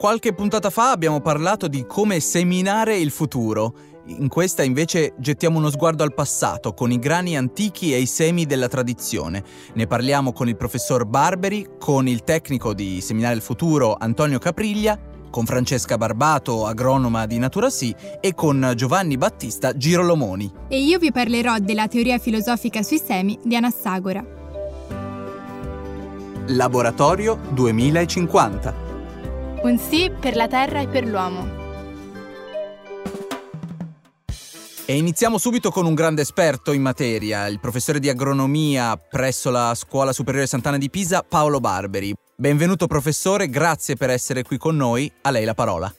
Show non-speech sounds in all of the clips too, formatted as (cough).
Qualche puntata fa abbiamo parlato di come seminare il futuro. In questa invece gettiamo uno sguardo al passato con i grani antichi e i semi della tradizione. Ne parliamo con il professor Barberi, con il tecnico di Seminare il Futuro Antonio Capriglia, con Francesca Barbato, agronoma di Natura Sì, e con Giovanni Battista Girolomoni. E io vi parlerò della teoria filosofica sui semi di Anassagora. Laboratorio 2050 un sì per la terra e per l'uomo. E iniziamo subito con un grande esperto in materia, il professore di agronomia presso la Scuola Superiore Sant'Anna di Pisa, Paolo Barberi. Benvenuto professore, grazie per essere qui con noi. A lei la parola.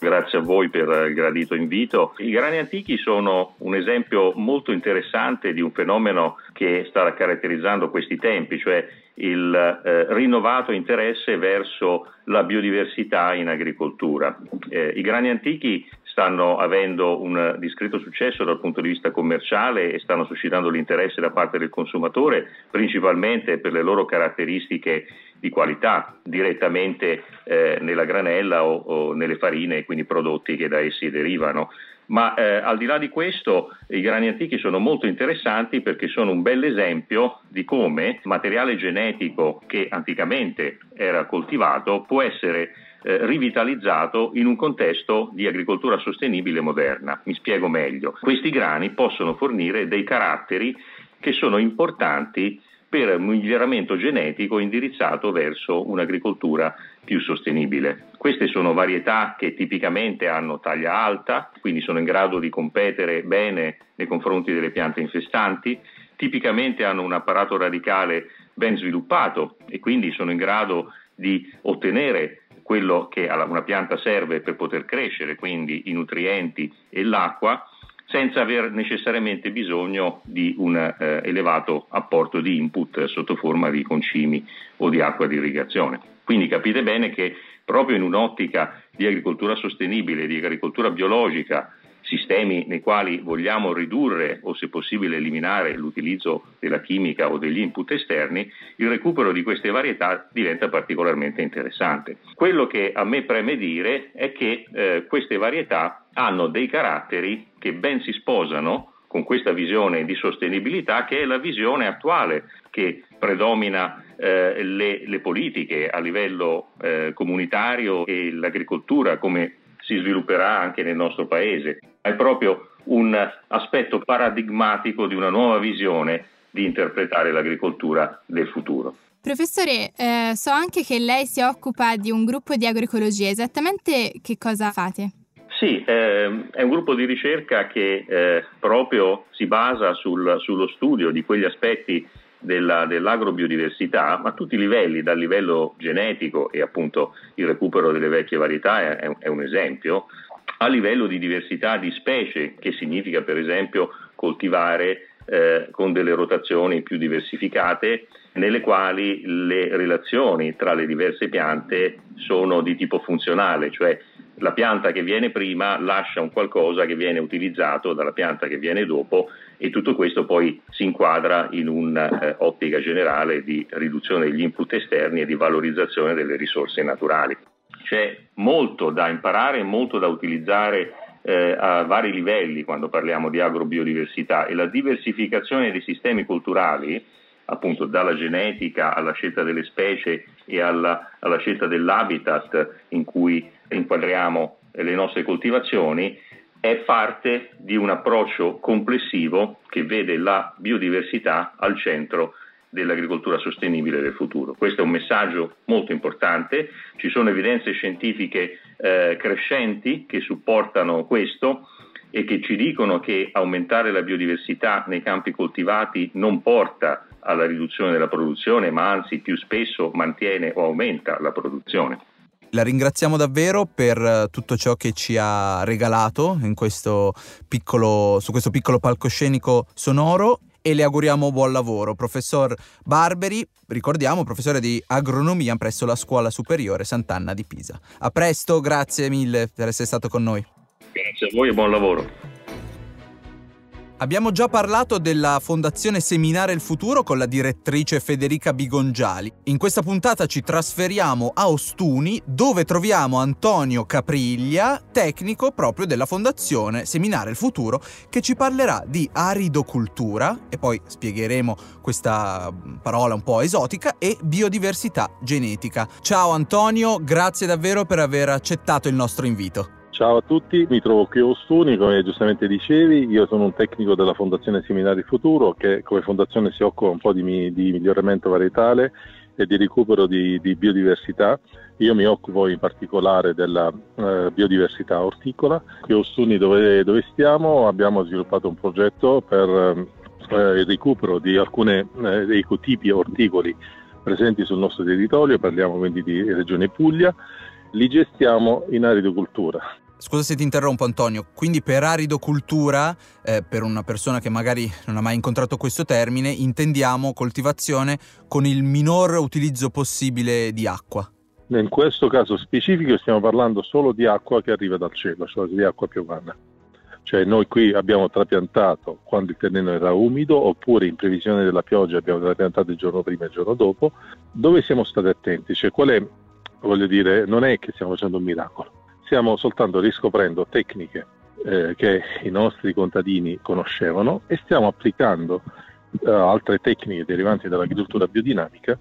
Grazie a voi per il gradito invito. I grani antichi sono un esempio molto interessante di un fenomeno che sta caratterizzando questi tempi, cioè il eh, rinnovato interesse verso la biodiversità in agricoltura. Eh, I grani antichi stanno avendo un discreto successo dal punto di vista commerciale e stanno suscitando l'interesse da parte del consumatore, principalmente per le loro caratteristiche di qualità, direttamente eh, nella granella o, o nelle farine, quindi prodotti che da essi derivano. Ma eh, al di là di questo, i grani antichi sono molto interessanti perché sono un bel esempio di come materiale genetico che anticamente era coltivato può essere eh, rivitalizzato in un contesto di agricoltura sostenibile moderna. Mi spiego meglio. Questi grani possono fornire dei caratteri che sono importanti per un miglioramento genetico indirizzato verso un'agricoltura più sostenibile. Queste sono varietà che tipicamente hanno taglia alta, quindi sono in grado di competere bene nei confronti delle piante infestanti, tipicamente hanno un apparato radicale ben sviluppato e quindi sono in grado di ottenere quello che una pianta serve per poter crescere, quindi i nutrienti e l'acqua, senza aver necessariamente bisogno di un eh, elevato apporto di input sotto forma di concimi o di acqua di irrigazione. Quindi capite bene che proprio in un'ottica di agricoltura sostenibile, di agricoltura biologica, sistemi nei quali vogliamo ridurre o se possibile eliminare l'utilizzo della chimica o degli input esterni, il recupero di queste varietà diventa particolarmente interessante. Quello che a me preme dire è che eh, queste varietà hanno dei caratteri che ben si sposano con questa visione di sostenibilità che è la visione attuale che predomina eh, le, le, politiche a livello eh, comunitario e l'agricoltura come si svilupperà anche nel nostro paese. È proprio un aspetto paradigmatico di una nuova visione di interpretare l'agricoltura del futuro. Professore, eh, so anche che lei si occupa di un gruppo di agroecologia, esattamente che cosa fate? Sì, eh, è un gruppo di ricerca che eh, proprio si basa sul, sullo studio di quegli aspetti della, dell'agrobiodiversità, ma a tutti i livelli, dal livello genetico e appunto il recupero delle vecchie varietà è, è un esempio, a livello di diversità di specie, che significa per esempio coltivare eh, con delle rotazioni più diversificate, nelle quali le relazioni tra le diverse piante sono di tipo funzionale, cioè la pianta che viene prima lascia un qualcosa che viene utilizzato dalla pianta che viene dopo e tutto questo poi si inquadra in un'ottica eh, generale di riduzione degli input esterni e di valorizzazione delle risorse naturali. C'è molto da imparare, molto da utilizzare eh, a vari livelli quando parliamo di agrobiodiversità e la diversificazione dei sistemi culturali appunto dalla genetica alla scelta delle specie e alla, alla scelta dell'habitat in cui inquadriamo le nostre coltivazioni, è parte di un approccio complessivo che vede la biodiversità al centro dell'agricoltura sostenibile del futuro. Questo è un messaggio molto importante, ci sono evidenze scientifiche eh, crescenti che supportano questo e che ci dicono che aumentare la biodiversità nei campi coltivati non porta alla riduzione della produzione, ma anzi più spesso mantiene o aumenta la produzione. La ringraziamo davvero per eh, tutto ciò che ci ha regalato questo piccolo, su questo piccolo palcoscenico sonoro e le auguriamo buon lavoro. Professor Barberi, ricordiamo, professore di agronomia presso la Scuola Superiore Sant'Anna di Pisa. A presto, grazie mille per essere stato con noi. Grazie a voi e buon lavoro. Abbiamo già parlato della Fondazione Seminare il Futuro con la direttrice Federica Bigongiali. In questa puntata ci trasferiamo a Ostuni dove troviamo Antonio Capriglia, tecnico proprio della Fondazione Seminare il Futuro, che ci parlerà di aridocultura, e poi spiegheremo questa parola un po' esotica, e biodiversità genetica. Ciao Antonio, grazie davvero per aver accettato il nostro invito. Ciao a tutti, mi trovo qui a Ostuni, come giustamente dicevi, io sono un tecnico della Fondazione Seminari Futuro che come fondazione si occupa un po' di, di miglioramento varietale e di recupero di, di, biodiversità. Io mi occupo in particolare della eh, biodiversità orticola. Qui a Ostuni dove, dove, stiamo abbiamo sviluppato un progetto per eh, il recupero di alcuni eh, ecotipi orticoli presenti sul nostro territorio, parliamo quindi di Regione Puglia, li gestiamo in aridocultura. Scusa se ti interrompo Antonio, quindi per aridocultura, eh, per una persona che magari non ha mai incontrato questo termine, intendiamo coltivazione con il minor utilizzo possibile di acqua. In questo caso specifico stiamo parlando solo di acqua che arriva dal cielo, cioè di acqua piovana. Cioè noi qui abbiamo trapiantato quando il terreno era umido oppure in previsione della pioggia abbiamo trapiantato il giorno prima e il giorno dopo. Dove siamo stati attenti? Cioè qual è, voglio dire, non è che stiamo facendo un miracolo stiamo soltanto riscoprendo tecniche eh, che i nostri contadini conoscevano e stiamo applicando eh, altre tecniche derivanti dall'agricoltura biodinamica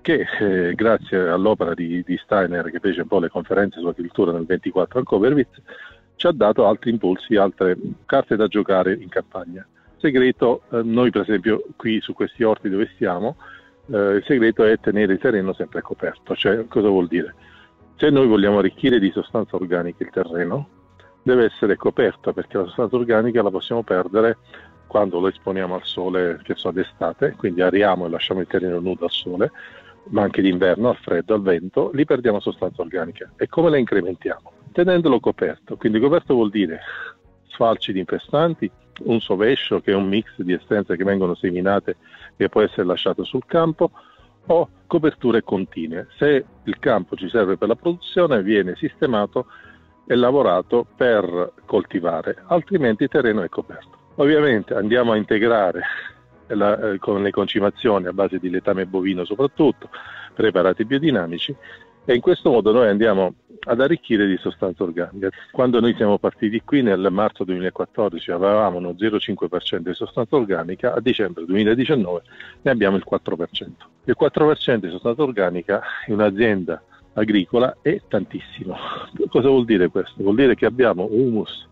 che eh, grazie all'opera di, di, Steiner che fece un po' le conferenze sull'agricoltura nel 24 al Coverwitz ci ha dato altri impulsi, altre carte da giocare in campagna. Segreto, eh, noi per esempio qui su questi orti dove stiamo, eh, il segreto è tenere il terreno sempre coperto, cioè cosa vuol dire? Se noi vogliamo arricchire di sostanza organica il terreno, deve essere coperto perché la sostanza organica la possiamo perdere quando lo esponiamo al sole, che so, d'estate, quindi ariamo e lasciamo il terreno nudo al sole, ma anche d'inverno, al freddo, al vento, lì perdiamo sostanza organica. E come la incrementiamo? Tenendolo coperto. Quindi coperto vuol dire sfalci di infestanti, un sovescio che è un mix di essenze che vengono seminate e può essere lasciato sul campo, o coperture continue. Se il campo ci serve per la produzione viene sistemato e lavorato per coltivare, altrimenti il terreno è coperto. Ovviamente andiamo a integrare (laughs) la, eh, con le concimazioni a base di letame bovino soprattutto, preparati biodinamici e in questo modo noi andiamo ad arricchire di sostanza organica. Quando noi siamo partiti qui nel marzo 2014 avevamo uno 0,5% di sostanza organica, a dicembre 2019 ne abbiamo il 4%. Il 4% di sostanza organica in un'azienda agricola è tantissimo. (laughs) Cosa vuol dire questo? Vuol dire che abbiamo humus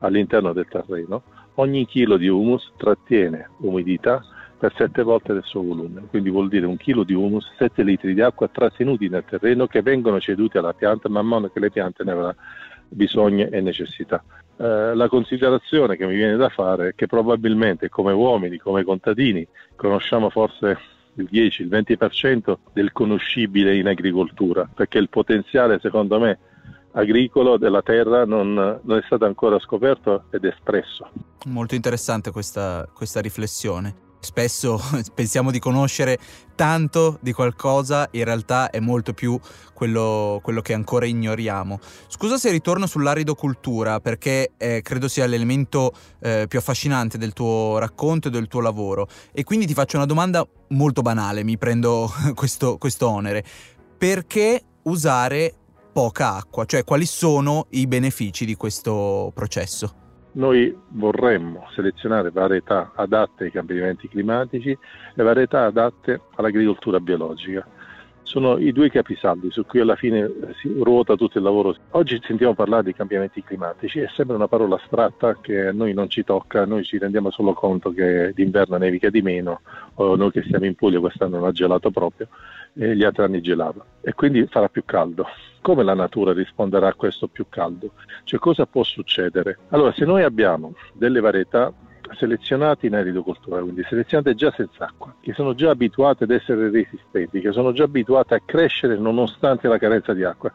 all'interno del terreno, ogni chilo di humus trattiene umidità per sette volte del suo volume, quindi vuol dire un chilo di humus, 7 litri di acqua trattenuti nel terreno che vengono ceduti alla pianta man mano che le piante ne avranno bisogno e necessità. Eh, la considerazione che mi viene da fare è che probabilmente come uomini, come contadini, conosciamo forse il 10, il 20% del conoscibile in agricoltura, perché il potenziale secondo me agricolo della terra non, non, è stato ancora scoperto ed espresso. Molto interessante questa, questa riflessione. Spesso (laughs) pensiamo di conoscere tanto di qualcosa, in realtà è molto più quello, quello che ancora ignoriamo. Scusa se ritorno sull'aridocultura, perché eh, credo sia l'elemento eh, più affascinante del tuo racconto e del tuo lavoro. E quindi ti faccio una domanda molto banale, mi prendo (laughs) questo, questo onere. Perché usare poca acqua? Cioè, quali sono i benefici di questo processo? Noi vorremmo selezionare varietà adatte ai cambiamenti climatici e varietà adatte all'agricoltura biologica. Sono i due capisaldi su cui alla fine eh, si ruota tutto il lavoro. Oggi sentiamo parlare di cambiamenti climatici e sembra una parola astratta che a noi non ci tocca, noi ci rendiamo solo conto che d'inverno nevica di meno, o noi che siamo in Puglia quest'anno non ha gelato proprio, e gli altri anni gelava e quindi farà più caldo. Come la natura risponderà a questo più caldo? Cioè cosa può succedere? Allora, se noi abbiamo delle varietà selezionate in agricoltura, quindi selezionate già senza acqua, che sono già abituate ad essere resistenti, che sono già abituate a crescere nonostante la carenza di acqua.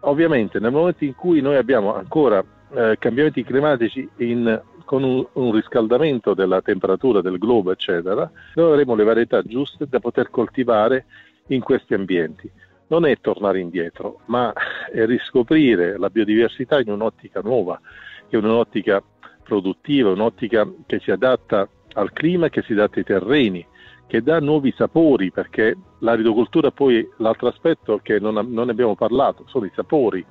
Ovviamente nel momento in cui noi abbiamo ancora eh, cambiamenti climatici in, con un, un, riscaldamento della temperatura del globo, eccetera, noi avremo le varietà giuste da poter coltivare in questi ambienti. Non è tornare indietro, ma è riscoprire la biodiversità in un'ottica nuova, che è un'ottica produttiva, un'ottica che si adatta al clima che si adatta ai terreni, che dà nuovi sapori, perché l'aridocoltura poi l'altro aspetto che non, non abbiamo parlato sono i sapori.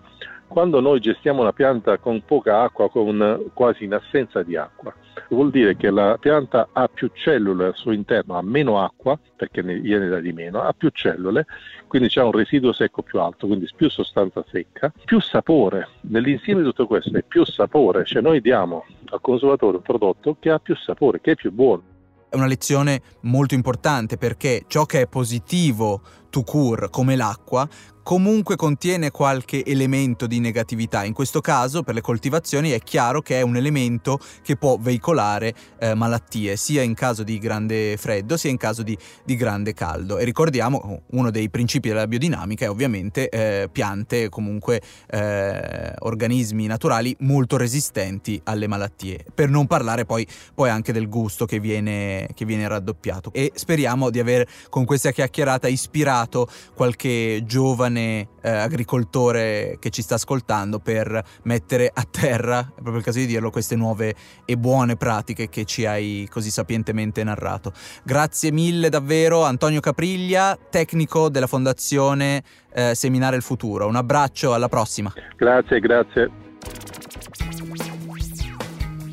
Quando noi gestiamo una pianta con poca acqua, con quasi in assenza di acqua, vuol dire che la pianta ha più cellule al suo interno, ha meno acqua, perché ne viene da di meno, ha più cellule, quindi c'è un residuo secco più alto, quindi più sostanza secca, più sapore. Nell'insieme di tutto questo è più sapore, cioè noi diamo al consumatore un prodotto che ha più sapore, che è più buono. È una lezione molto importante perché ciò che è positivo to cure come l'acqua comunque contiene qualche elemento di negatività. In questo caso, per le coltivazioni, è chiaro che è un elemento che può veicolare eh, malattie, sia in caso di grande freddo, sia in caso di, di, grande caldo. E ricordiamo, uno dei principi della biodinamica è ovviamente eh, piante, comunque eh, organismi naturali molto resistenti alle malattie. Per non parlare poi, poi anche del gusto che viene, che viene raddoppiato. E speriamo di aver con questa chiacchierata ispirato qualche giovane giovane eh, agricoltore che ci sta ascoltando per mettere a terra, è proprio il caso di dirlo, queste nuove e buone pratiche che ci hai così sapientemente narrato. Grazie mille davvero Antonio Capriglia, tecnico della Fondazione eh, Seminare il Futuro. Un abbraccio, alla prossima. Grazie, grazie.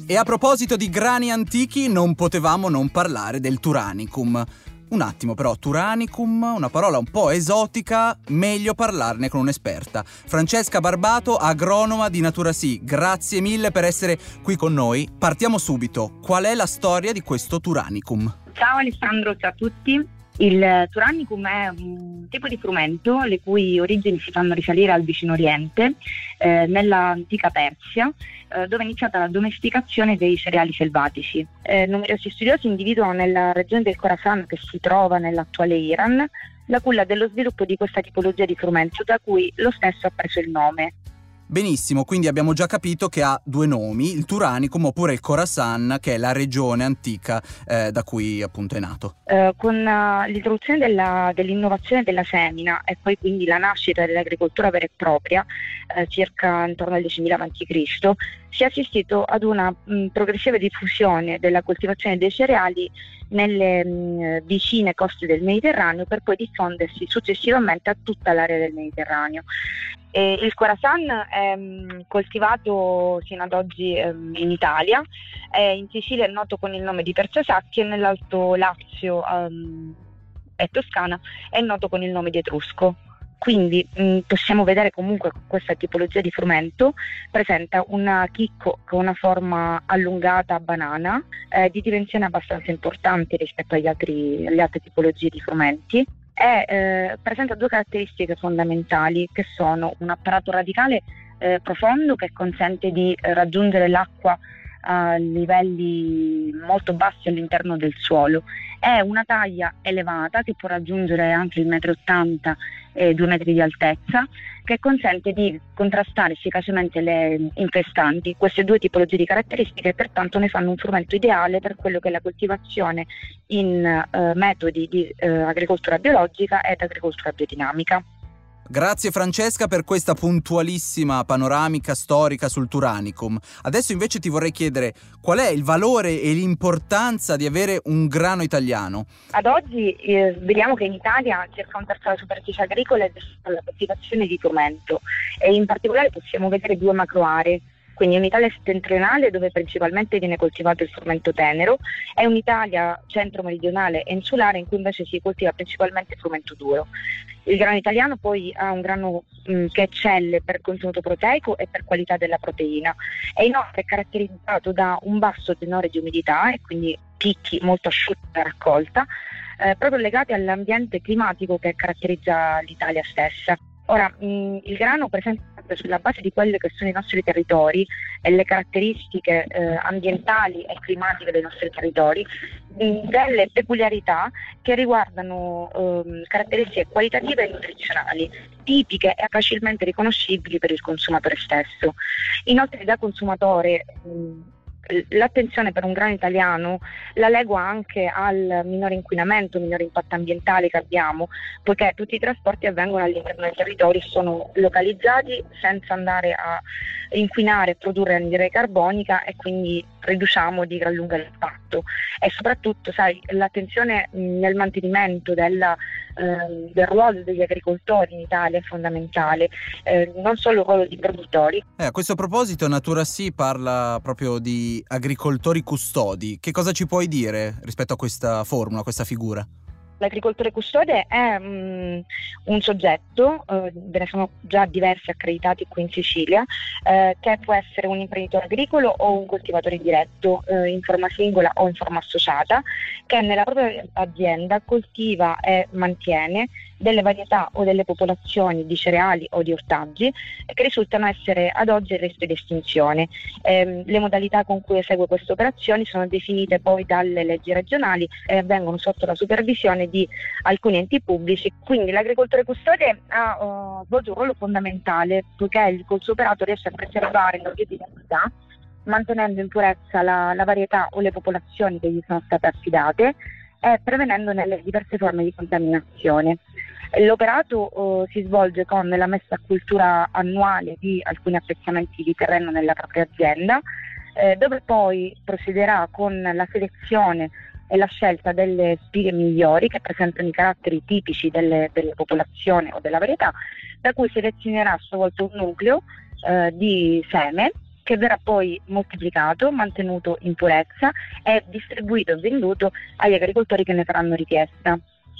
E a proposito di grani antichi, non potevamo non parlare del Turanicum. Un attimo però, Turanicum, una parola un po' esotica, meglio parlarne con un'esperta. Francesca Barbato, agronoma di Natura Sì, grazie mille per essere qui con noi. Partiamo subito. Qual è la storia di questo Turanicum? Ciao Alessandro, ciao a tutti. Il Turanicum è un tipo di frumento le cui origini si fanno risalire al vicino Oriente, eh, nell'antica Persia, eh, dove è iniziata la domesticazione dei cereali selvatici. Eh, numerosi studiosi individuano nella regione del Khorasan, che si trova nell'attuale Iran, la culla dello sviluppo di questa tipologia di frumento, da cui lo stesso ha preso il nome. Benissimo, quindi abbiamo già capito che ha due nomi, il Turanicum oppure il Khorasan, che è la regione antica eh, da cui appunto è nato. Uh, con uh, l'introduzione della, dell'innovazione della semina e poi quindi la nascita dell'agricoltura vera e propria, uh, circa intorno al 10.000 a.C., si è assistito ad una mh, progressiva diffusione della coltivazione dei cereali nelle mh, vicine coste del Mediterraneo per poi diffondersi successivamente a tutta l'area del Mediterraneo. E il Khorasan è mh, coltivato sino ad oggi ehm, in Italia, in Sicilia è noto con il nome di Perciasacchi e nell'Alto Lazio e Toscana è noto con il nome di Etrusco. Quindi possiamo vedere comunque che questa tipologia di frumento presenta un chicco con una forma allungata a banana, eh, di dimensione abbastanza importante rispetto agli altri, alle altre tipologie di frumenti è, eh, presenta due caratteristiche fondamentali che sono un apparato radicale eh, profondo che consente di eh, raggiungere l'acqua a livelli molto bassi all'interno del suolo. È una taglia elevata che può raggiungere anche il 1,80 m e 2 metri di altezza, che consente di contrastare efficacemente le infestanti. Queste due tipologie di caratteristiche pertanto ne fanno un strumento ideale per quello che è la coltivazione in eh, metodi di eh, agricoltura biologica ed agricoltura biodinamica. Grazie Francesca per questa puntualissima panoramica storica sul Turanicum. Adesso invece ti vorrei chiedere qual è il valore e l'importanza di avere un grano italiano. Ad oggi eh, vediamo che in Italia circa un terzo della superficie agricola è destinata alla coltivazione di frumento e in particolare possiamo vedere due macro aree quindi un'Italia settentrionale dove principalmente viene coltivato il frumento tenero e un'Italia centro-meridionale e insulare in cui invece si coltiva principalmente frumento duro. Il grano italiano poi ha un grano mh, mm, che eccelle per contenuto proteico e per qualità della proteina. È inoltre caratterizzato da un basso tenore di umidità e quindi picchi molto asciutti da raccolta, eh, proprio legati all'ambiente climatico che caratterizza l'Italia stessa. Ora, mh, mm, il grano presenta sulla base di quelli che sono i nostri territori e le caratteristiche eh, ambientali e climatiche dei nostri territori, delle peculiarità che riguardano eh, caratteristiche qualitative e nutrizionali, tipiche e facilmente riconoscibili per il consumatore stesso. Inoltre da consumatore mh, l'attenzione per un grano italiano la legua anche al minore inquinamento, minore impatto ambientale che abbiamo, poiché tutti i trasporti avvengono all'interno del territorio, sono localizzati senza andare a inquinare e produrre anidride carbonica e quindi riduciamo di gran lunga l'impatto e soprattutto sai, l'attenzione nel mantenimento della, eh, del ruolo degli agricoltori in Italia è fondamentale, eh, non solo il ruolo di produttori. Eh, a questo proposito Natura Sì parla proprio di agricoltori custodi, che cosa ci puoi dire rispetto a questa formula, a questa figura? L'agricoltore custode è um, un soggetto, uh, ve ne sono già diversi accreditati qui in Sicilia, uh, che può essere un imprenditore agricolo o un coltivatore diretto uh, in forma singola o in forma associata, che nella propria azienda coltiva e mantiene delle varietà o delle popolazioni di cereali o di ortaggi che risultano essere ad oggi in rischio di estinzione. Eh, le modalità con cui esegue queste operazioni sono definite poi dalle leggi regionali e avvengono sotto la supervisione di alcuni enti pubblici, quindi l'agricoltore custode ha uh, svolto un ruolo fondamentale poiché col suo operato riesce a preservare la biodiversità mantenendo in purezza la, la varietà o le popolazioni che gli sono state affidate e prevenendone le diverse forme di contaminazione. L'operato uh, si svolge con la messa a cultura annuale di alcuni appezzamenti di terreno nella propria azienda, eh, dove poi procederà con la selezione e la scelta delle spighe migliori che presentano i caratteri tipici delle, della popolazione o della varietà, da cui selezionerà a sua volta un nucleo eh, di seme che verrà poi moltiplicato, mantenuto in purezza e distribuito e venduto agli agricoltori che ne faranno richiesta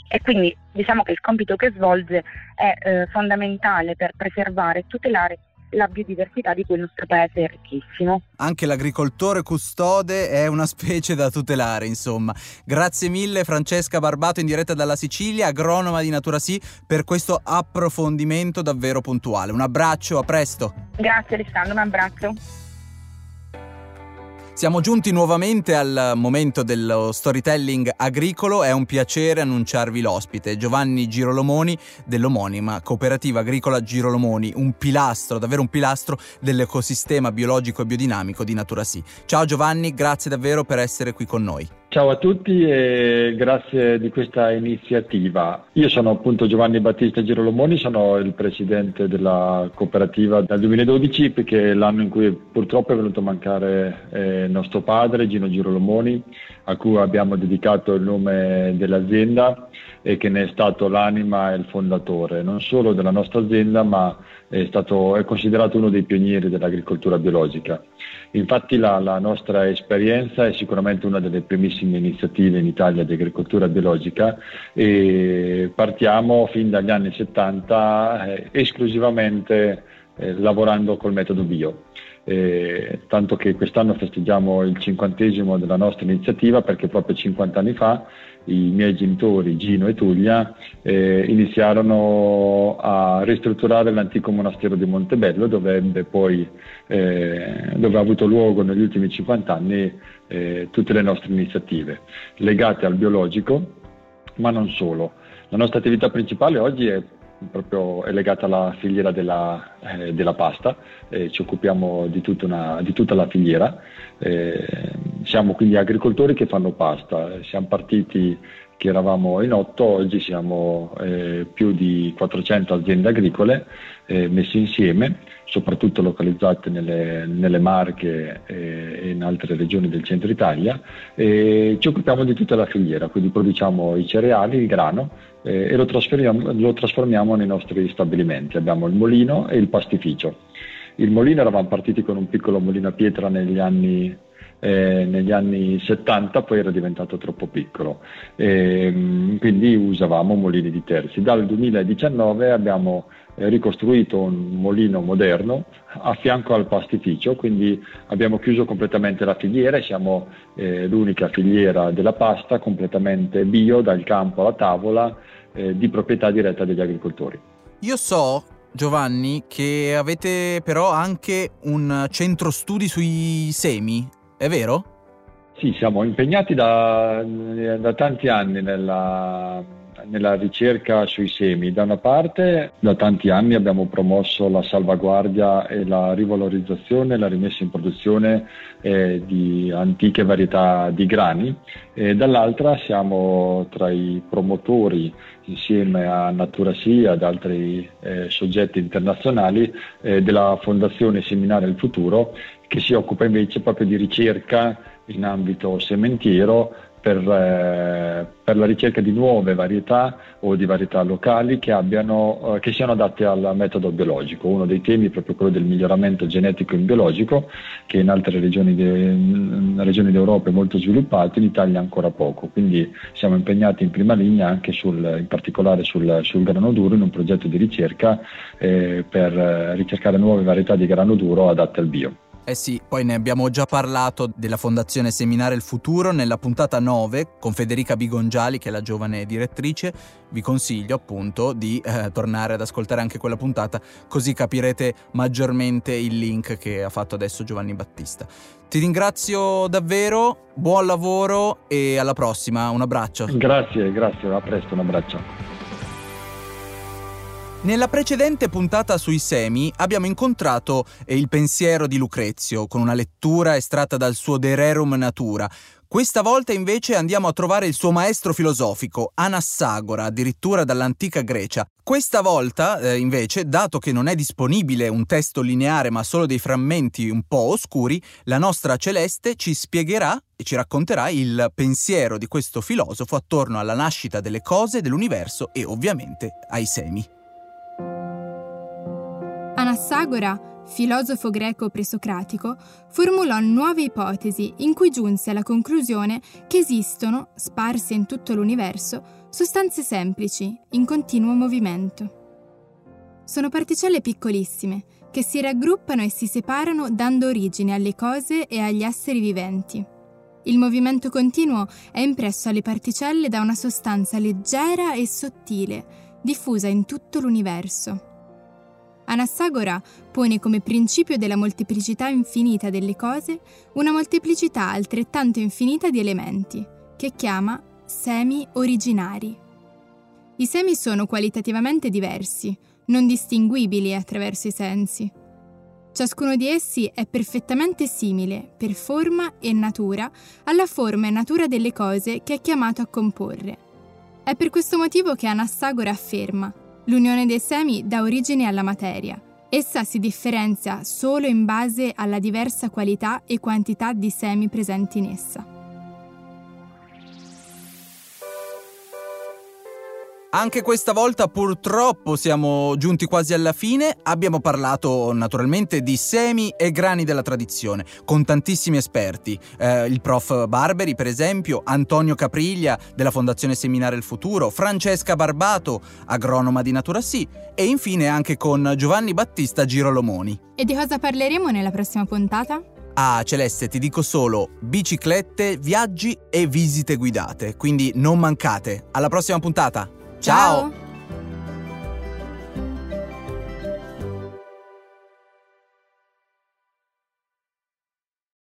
e quindi diciamo che il compito che svolge è eh, fondamentale per preservare e tutelare la biodiversità di cui il nostro paese è ricchissimo. Anche l'agricoltore custode è una specie da tutelare, insomma. Grazie mille Francesca Barbato in diretta dalla Sicilia, agronoma di Natura Sì, per questo approfondimento davvero puntuale. Un abbraccio, a presto. Grazie Alessandro, un abbraccio. Siamo giunti nuovamente al momento dello storytelling agricolo, è un piacere annunciarvi l'ospite, Giovanni Girolomoni dell'omonima Cooperativa Agricola Girolomoni, un pilastro, davvero un pilastro dell'ecosistema biologico e biodinamico di Natura Sì. Ciao Giovanni, grazie davvero per essere qui con noi. Ciao a tutti e grazie di questa iniziativa. Io sono appunto Giovanni Battista Girolomoni, sono il presidente della cooperativa dal 2012 perché è l'anno in cui purtroppo è venuto a mancare eh, nostro padre Gino Girolomoni a cui abbiamo dedicato il nome dell'azienda e che ne è stato l'anima e il fondatore non solo della nostra azienda ma è, stato, è considerato uno dei pionieri dell'agricoltura biologica. Infatti la, la, nostra esperienza è sicuramente una delle primissime iniziative in Italia di agricoltura biologica e partiamo fin dagli anni 70 eh, esclusivamente eh, lavorando col metodo bio. Eh, tanto che quest'anno festeggiamo il cinquantesimo della nostra iniziativa perché proprio 50 anni fa i miei genitori Gino e Tuglia eh, iniziarono a ristrutturare l'antico monastero di Montebello dove, poi, eh, dove ha avuto luogo negli ultimi 50 anni eh, tutte le nostre iniziative legate al biologico ma non solo. La nostra attività principale oggi è proprio è legata alla filiera della, eh, della pasta, eh, ci occupiamo di tutta, una, di tutta la filiera, eh, siamo quindi agricoltori che fanno pasta, siamo partiti che eravamo in otto, oggi siamo eh, più di 400 aziende agricole eh, messe insieme, soprattutto localizzate nelle, nelle Marche eh, e in altre regioni del centro Italia, ci occupiamo di tutta la filiera, quindi produciamo i cereali, il grano eh, e lo trasformiamo, lo trasformiamo nei nostri stabilimenti. Abbiamo il molino e il pastificio. Il molino eravamo partiti con un piccolo molino a pietra negli anni eh, negli anni 70 poi era diventato troppo piccolo, e, mm, quindi usavamo molini di terzi. Dal 2019 abbiamo eh, ricostruito un molino moderno a fianco al pastificio, quindi abbiamo chiuso completamente la filiera siamo eh, l'unica filiera della pasta completamente bio dal campo alla tavola eh, di proprietà diretta degli agricoltori. Io so Giovanni, che avete però anche un centro studi sui semi è vero? Sì, siamo impegnati da, da tanti anni nella, nella ricerca sui semi. Da una parte, da tanti anni abbiamo promosso la salvaguardia e la rivalorizzazione, la rimessa in produzione eh, di antiche varietà di grani e dall'altra siamo tra i promotori insieme a Natura Sì ad altri eh, soggetti internazionali eh, della Fondazione Seminare il Futuro che si occupa invece proprio di ricerca in ambito sementiero per, eh, per, la ricerca di nuove varietà o di varietà locali che, abbiano, eh, che, siano adatte al metodo biologico. Uno dei temi è proprio quello del miglioramento genetico in biologico, che in altre regioni, de, regioni d'Europa è molto sviluppato, in Italia ancora poco. Quindi siamo impegnati in prima linea anche sul, in particolare sul, sul, grano duro in un progetto di ricerca eh, per ricercare nuove varietà di grano duro adatte al bio. Eh sì, poi ne abbiamo già parlato della Fondazione Seminare il Futuro nella puntata 9 con Federica Bigongiali che è la giovane direttrice. Vi consiglio appunto di eh, tornare ad ascoltare anche quella puntata così capirete maggiormente il link che ha fatto adesso Giovanni Battista. Ti ringrazio davvero, buon lavoro e alla prossima, un abbraccio. Grazie, grazie, a presto, un abbraccio. Nella precedente puntata sui semi abbiamo incontrato il pensiero di Lucrezio con una lettura estratta dal suo De Rerum Natura. Questa volta invece andiamo a trovare il suo maestro filosofico, Anassagora, addirittura dall'antica Grecia. Questa volta, eh, invece, dato che non è disponibile un testo lineare ma solo dei frammenti un po' oscuri, la nostra Celeste ci spiegherà e ci racconterà il pensiero di questo filosofo attorno alla nascita delle cose, dell'universo e ovviamente ai semi. Anassagora, filosofo greco presocratico, formulò nuove ipotesi in cui giunse alla conclusione che esistono, sparse in tutto l'universo, sostanze semplici, in continuo movimento. Sono particelle piccolissime che si raggruppano e si separano dando origine alle cose e agli esseri viventi. Il movimento continuo è impresso alle particelle da una sostanza leggera e sottile, diffusa in tutto l'universo. Anassagora pone come principio della molteplicità infinita delle cose una molteplicità altrettanto infinita di elementi, che chiama semi originari. I semi sono qualitativamente diversi, non distinguibili attraverso i sensi. Ciascuno di essi è perfettamente simile, per forma e natura, alla forma e natura delle cose che è chiamato a comporre. È per questo motivo che Anassagora afferma L'unione dei semi dà origine alla materia. Essa si differenzia solo in base alla diversa qualità e quantità di semi presenti in essa. Anche questa volta purtroppo siamo giunti quasi alla fine, abbiamo parlato naturalmente di semi e grani della tradizione, con tantissimi esperti, eh, il prof Barberi per esempio, Antonio Capriglia della Fondazione Seminare il Futuro, Francesca Barbato, agronoma di Natura Sì e infine anche con Giovanni Battista Girolomoni. E di cosa parleremo nella prossima puntata? Ah, Celeste, ti dico solo biciclette, viaggi e visite guidate, quindi non mancate. Alla prossima puntata! Ciao.